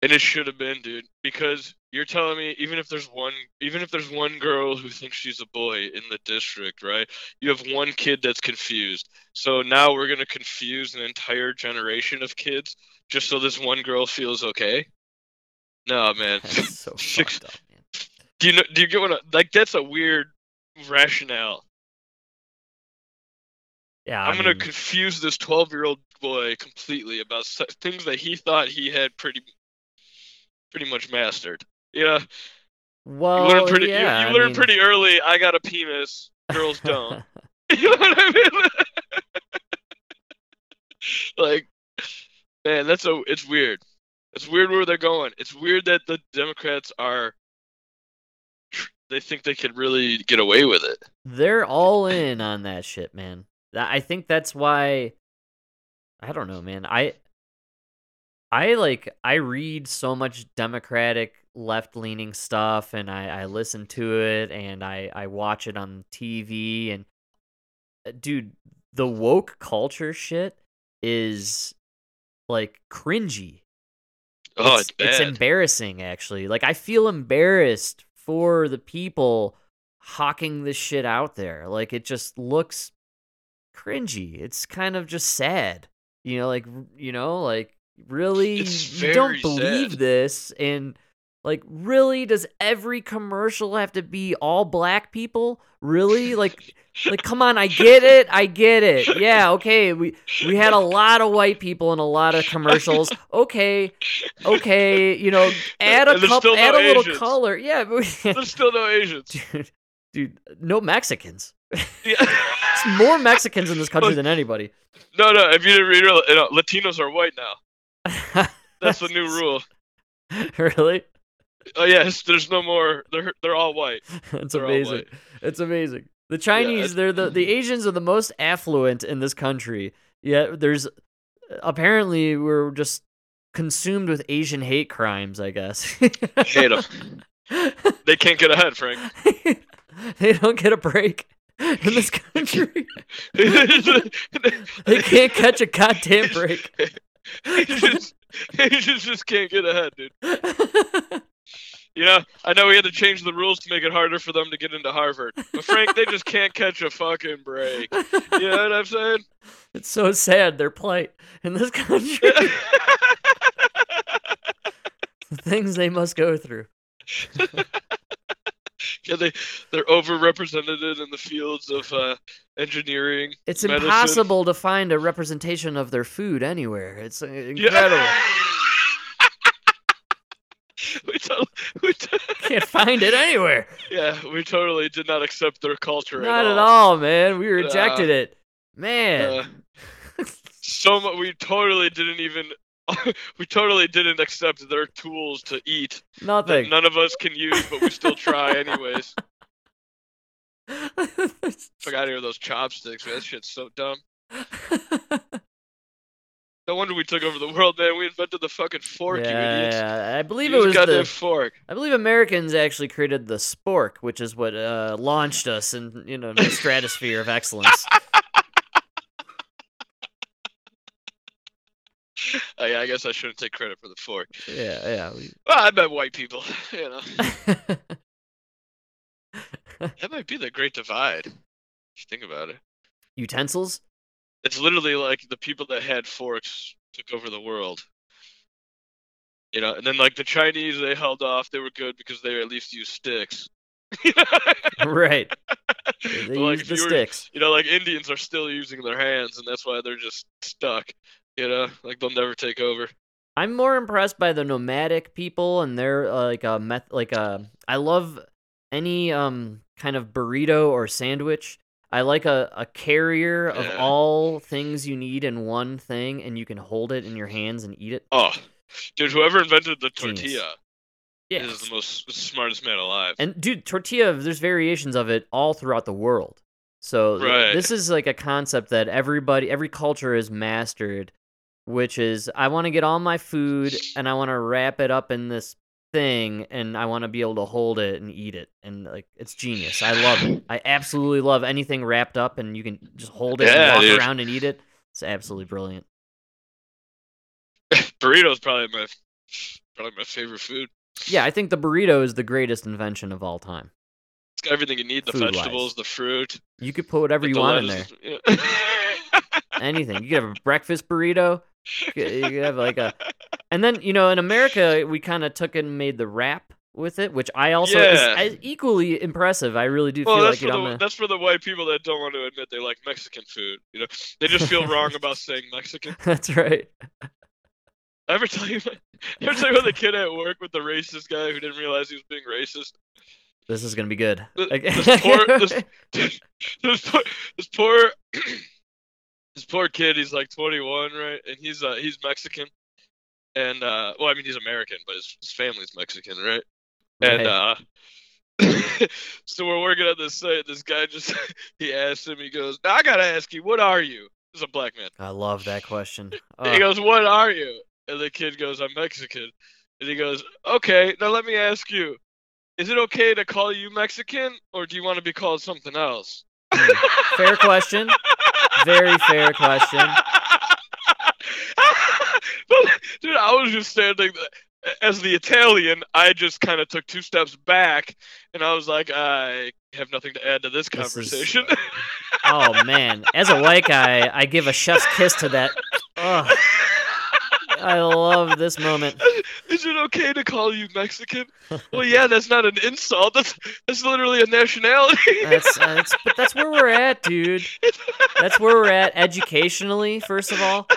And it should have been, dude, because you're telling me even if there's one even if there's one girl who thinks she's a boy in the district, right? You have one kid that's confused. So now we're going to confuse an entire generation of kids just so this one girl feels okay? No, man. That's so fucked up, man. Do you know do you get what I, like that's a weird rationale. Yeah, I'm I gonna confuse this 12 year old boy completely about things that he thought he had pretty, pretty much mastered. Yeah, well, you learn pretty. you- yeah, you, I learn mean- pretty early. I got a penis. Girls don't. you know what I mean? like, man, that's a. It's weird. It's weird where they're going. It's weird that the Democrats are. They think they could really get away with it. They're all in on that shit, man. I think that's why I don't know, man. I I like I read so much democratic left-leaning stuff and I I listen to it and I I watch it on TV and uh, dude, the woke culture shit is like cringy. Oh, it's, it's bad. embarrassing actually. Like I feel embarrassed for the people hawking this shit out there. Like it just looks cringy. It's kind of just sad. You know, like you know, like really you don't believe sad. this and like really does every commercial have to be all black people? Really? Like like come on, I get it. I get it. Yeah, okay. We we had a lot of white people in a lot of commercials. Okay. Okay, you know, add a couple still no add a little Asians. color. Yeah, There's still no Asians. dude, dude, no Mexicans. Yeah. More Mexicans in this country than anybody. No, no. If you didn't read it, you know, Latinos are white now. That's the new rule. really? Oh yes, there's no more. They're they're all white. It's They're amazing. white. It's amazing. The Chinese, it's- they're the the Asians are the most affluent in this country. Yet there's apparently we're just consumed with Asian hate crimes. I guess. Hate 'em. They can't get ahead, Frank. they don't get a break in this country. they They can't catch a goddamn break. just, Asians just can't get ahead, dude. Yeah, I know we had to change the rules to make it harder for them to get into Harvard, but Frank, they just can't catch a fucking break. You know what I'm saying? It's so sad their plight in this country. the things they must go through. yeah, they they're overrepresented in the fields of uh, engineering. It's medicine. impossible to find a representation of their food anywhere. It's uh, Yeah. incredible. we, to- we to- Can't find it anywhere. yeah, we totally did not accept their culture Not at at all. all, man. We rejected Uh, it. Man. Uh, so mu- we totally didn't even we totally didn't accept their tools to eat that Nothing. none of us can use, but we still try anyways. Fuck out of here those chopsticks, man. That shit's so dumb. No wonder we took over the world, man. We invented the fucking fork, you yeah, yeah. I believe Use it was goddamn the fork. I believe Americans actually created the spork, which is what uh, launched us in you know the stratosphere of excellence. Oh, yeah, I guess I shouldn't take credit for the fork. Yeah, yeah. we- Well, I bet white people, you know. That might be the great divide. If you think about it. Utensils? It's literally like the people that had forks took over the world. You know, and then like the Chinese, they held off. They were good because they at least used sticks. Right. They But, like, the you were- sticks. You know, like Indians are still using their hands, and that's why they're just stuck. You know, like they'll never take over. I'm more impressed by the nomadic people and their uh, like a meth like a I love any um kind of burrito or sandwich. I like a, a carrier of Yeah. all things you need in one thing and you can hold it in your hands and eat it. Oh, dude, whoever invented the Genius. tortilla Yeah. is the most smartest man alive. And dude, tortilla, there's variations of it all throughout the world. So Right. this is like a concept that everybody, every culture has mastered, which is I want to get all my food and I want to wrap it up in this thing and I want to be able to hold it and eat it. And like it's genius. I love it. I absolutely love anything wrapped up and you can just hold it Yeah, and walk dude. around and eat it. It's absolutely brilliant. Burrito's probably my probably my favorite food. Yeah, I think the burrito is the greatest invention of all time. It's got everything you need: the Food-wise. vegetables, the fruit, You could put whatever you want in there. Yeah. Anything. You could have a breakfast burrito. You could, have like a, and then you know in America we kind of took it and made the wrap with it, which I also Yeah. is, is equally impressive. I really do well, feel that's like for you know, the that's for the white people that don't want to admit they like Mexican food. You know, they just feel wrong about saying Mexican. that's right. I ever tell you? Ever tell you about the kid at work with the racist guy who didn't realize he was being racist? This is gonna be good. Th- Like- this poor- this- this poor, this poor, this poor kid. He's like 21, right? And he's uh he's Mexican, and uh well, I mean he's American, but his, his family's Mexican, right? And Right. uh, so we're working on this site. This guy just he asked him. He goes, I gotta ask you, what are you?" This is a black man. I love that question. He goes, "What are you?" And the kid goes, "I'm Mexican." And he goes, "Okay, now let me ask you, is it okay to call you Mexican, or do you want to be called something else?" fair question. Very fair question. Dude, I was just standing as the Italian. I just kind of took two steps back, and I was like, I have nothing to add to this This is- conversation. Oh man, as a white guy, I give a chef's kiss to that. Oh, I love this moment. Is it okay to call you Mexican? well, yeah, that's not an insult. That's that's literally a nationality. That's, uh, that's but that's where we're at, dude. That's where we're at educationally. First of all,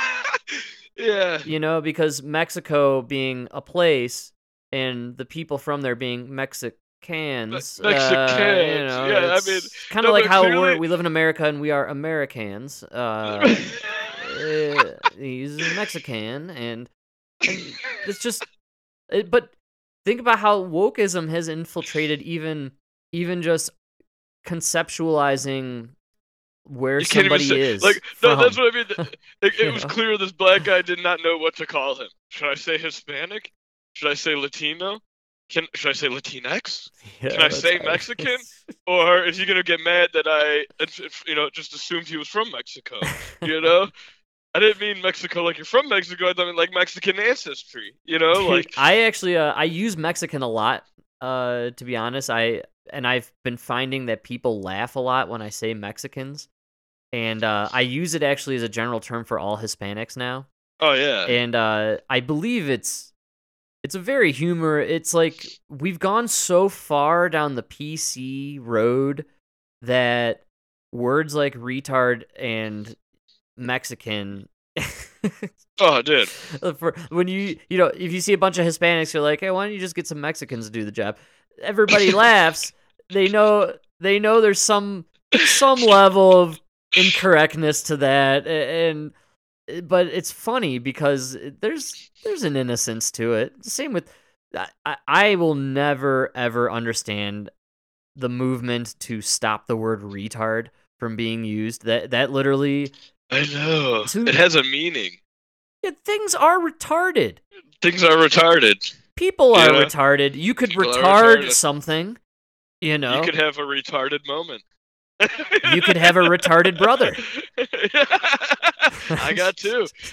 yeah. you know, because Mexico being a place and the people from there being Mexicans. uh, you know, yeah, I mean, kind of no, like how clearly- we're, we live in America and we are Americans. Uh, uh, he's Mexican, and, and it's just. It, but think about how wokeism has infiltrated even even just conceptualizing where You can't even somebody say- is. Like, no, that's what I mean. It, it was know? clear this black guy did not know what to call him. Should I say Hispanic? Should I say Latino? Can should I say Latinx? Yeah, Can I say Mexican? Or is he gonna get mad that I, you know, just assumed he was from Mexico? You know, I didn't mean Mexico like you're from Mexico. I meant like Mexican ancestry. You know, like I actually uh, I use Mexican a lot. Uh, to be honest, I and I've been finding that people laugh a lot when I say Mexicans, and uh, I use it actually as a general term for all Hispanics now. oh yeah, and uh, I believe it's it's a very humor. It's like we've gone so far down the PC road that words like retard and Mexican. oh dude, for when you you know if you see a bunch of Hispanics, you're like, hey, why don't you just get some Mexicans to do the job? Everybody laughs. They know they know there's some some level of incorrectness to that, and but it's funny because there's there's an innocence to it. Same with I, I- I will never ever understand the movement to stop the word retard from being used. That that literally I know it has a meaning. yeah, things are retarded. Things are retarded. People are Yeah. retarded. You could People retard something. You know, You could have a retarded moment. You could have a retarded brother. I got two.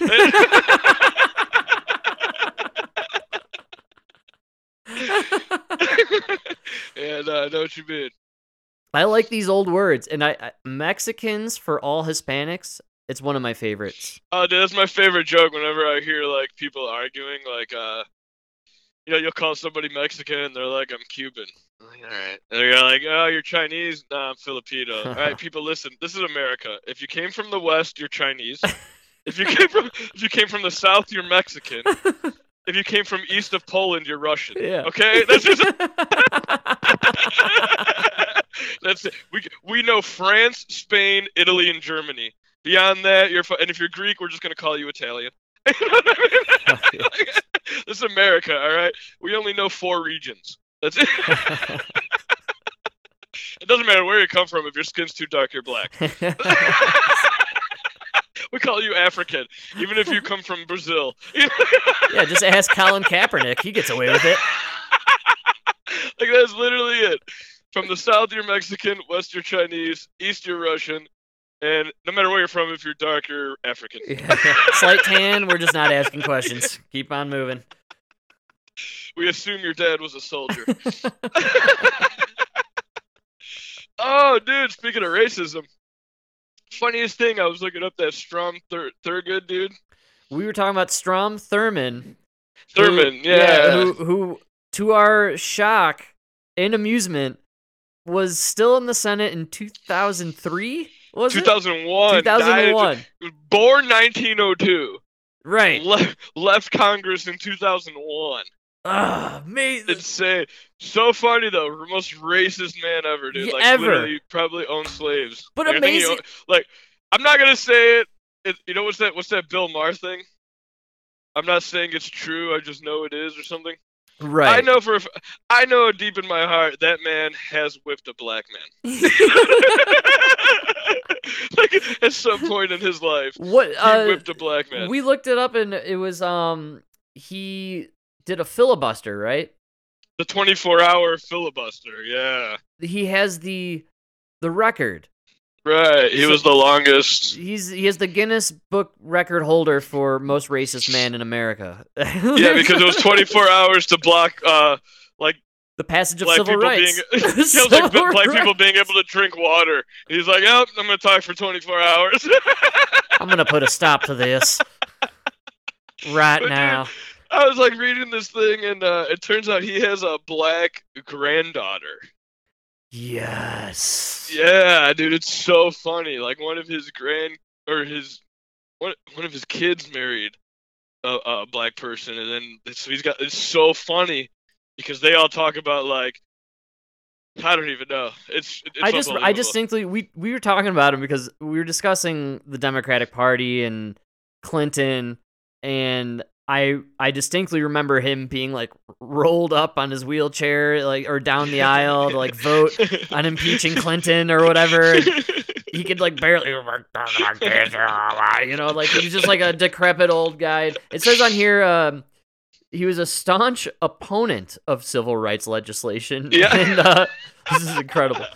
and uh, I know what you mean. I like these old words, and I, I Mexicans for all Hispanics. It's one of my favorites. Oh, dude, that's my favorite joke. Whenever I hear like people arguing, like, uh, you know, you'll call somebody Mexican, and they're like, "I'm Cuban." I'm like, all right. And they're like, "Oh, you're Chinese?" Nah, I'm Filipino. All right, people, listen. This is America. If you came from the West, you're Chinese. If you came from if you came from the South, you're Mexican. If you came from east of Poland, you're Russian. Yeah. Okay, that's just that's it. We we know France, Spain, Italy, and Germany. Beyond that, you're and if you're Greek, we're just gonna call you Italian. You know what I mean? this is America, all right. We only know four regions. That's it. it doesn't matter where you come from. If your skin's too dark, you're black. we call you African, even if you come from Brazil. yeah, just ask Colin Kaepernick. He gets away with it. like that's literally it. From the south, you're Mexican. West, you're Chinese. East, you're Russian. And no matter where you're from, if you're dark, you're African. Yeah. Slight tan. We're just not asking questions. Keep on moving. we assume your dad was a soldier. oh, dude, speaking of racism, funniest thing, I was looking up that Strom Thur- Thurgood dude. we were talking about Strom Thurmond. who- Thurmond, yeah. who, who, to our shock and amusement, was still in the Senate in 2003. Was it? 2001. died- 2001. Born 1902. Right. Le- left Congress in 2001. Ah, amazing. Insane. So funny though. Most racist man ever, dude. Yeah, like ever. literally probably owned slaves. But Like, amazing. Owned, like I'm not gonna say it. it. You know what's that? What's that Bill Maher thing? I'm not saying it's true. I just know it is or something. Right. I know for I know deep in my heart that man has whipped a black man. like at some point in his life, what? he Uh, whipped a black man. we looked it up and it was um he did a filibuster, right? the 24 hour filibuster. Yeah. He has the the record. Right. He So- was the longest. He's he has the Guinness Book record holder for most racist man in America. Yeah, because it was 24 hours to block uh like the passage of black civil rights. being was like Civil black people being able to drink water. He's like, "Yep, I'm gonna talk for 24 hours." I'm gonna put a stop to this right But dude, now. I was like reading this thing, and uh, it turns out he has a black granddaughter. Yes. Yeah, dude, it's so funny. Like one of his grand or his one one of his kids married a, a black person, and then so he's got it's so funny because they all talk about like I don't even know. It's, it's I just I distinctly we we were talking about him because we were discussing the Democratic Party and Clinton and I I distinctly remember him being like rolled up on his wheelchair like or down the aisle to like vote on impeaching Clinton or whatever. and he could like barely you know like he was just like a decrepit old guy. It says on here um he was a staunch opponent of civil rights legislation. Yeah. And uh, this is incredible.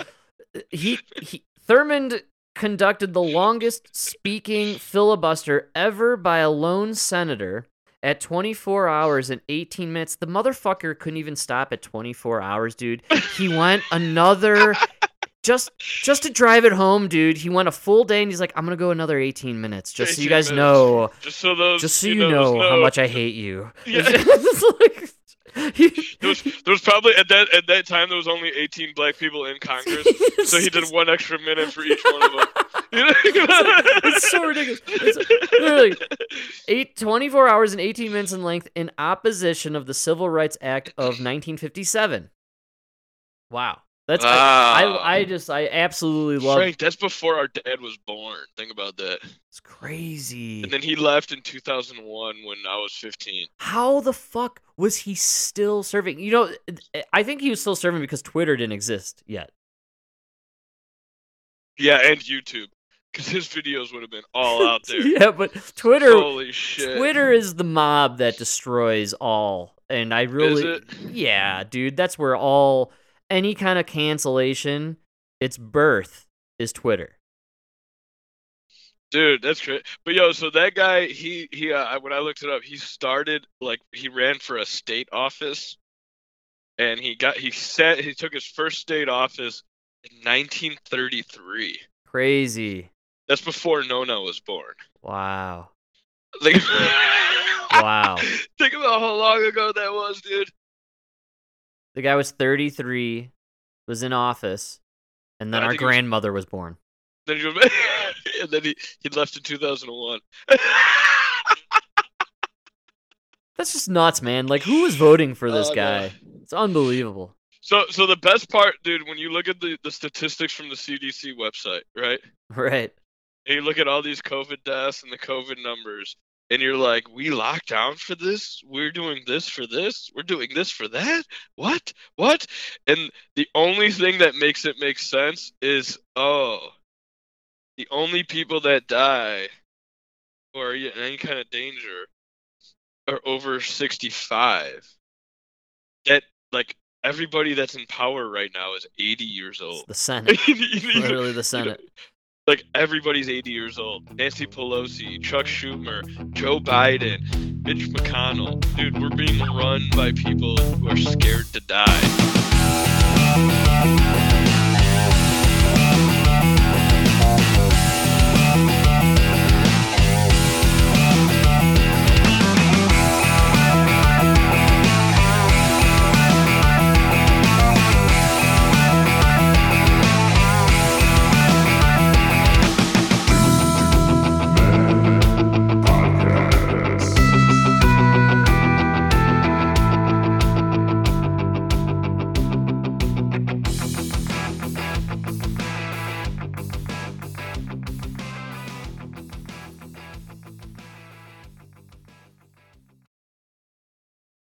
He, he Thurmond conducted the longest speaking filibuster ever by a lone senator at 24 hours and 18 minutes. The motherfucker couldn't even stop at 24 hours, dude. He went another just just to drive it home, dude. He went a full day and he's like, I'm gonna go another 18 minutes, just so you guys minutes. know just so those just so you you know, know how much I hate you. Yeah. It's like- he- There was, there was probably at that at that time there was only 18 black people in Congress, so he did one extra minute for each one of them. You know? it's so ridiculous. It's literally eight, 24 hours and 18 minutes in length in opposition of the Civil Rights Act of 1957. Wow. That's I, I, I just I absolutely love Frank, that's before our dad was born. Think about that. it's crazy. And then he left in 2001 when I was 15. How the fuck was he still serving? You know, eh, I think he was still serving because Twitter didn't exist yet. Yeah, and YouTube, because his videos would have been all out there. yeah, but Twitter Holy shit. Twitter is the mob that destroys all. And I really it? Yeah, dude, that's where all any kind of cancellation, its birth is Twitter. Dude, that's great. But yo, so that guy, he he, uh, when I looked it up, he started like he ran for a state office, and he got he set he took his first state office in 1933. Crazy. That's before Nona was born. Wow. Like, Wow. think about how long ago that was, dude. The guy was 33, was in office, and then I our he was- grandmother was born. Then he, and then he he left in 2001. That's just nuts, man. Like who was voting for this Oh, no. guy? It's unbelievable. So so the best part, dude, when you look at the, the statistics from the CDC website, right? Right. And you look at all these COVID deaths and the COVID numbers, and you're like, we locked down for this? We're doing this for this? We're doing this for that? What? What? And the only thing that makes it make sense is, oh, the only people that die or are in any kind of danger are over 65. That, like, everybody that's in power right now is 80 years It's old. the Senate. Literally the Senate like everybody's 80 years old. Nancy Pelosi, Chuck Schumer, Joe Biden, Mitch McConnell. Dude, we're being run by people who are scared to die.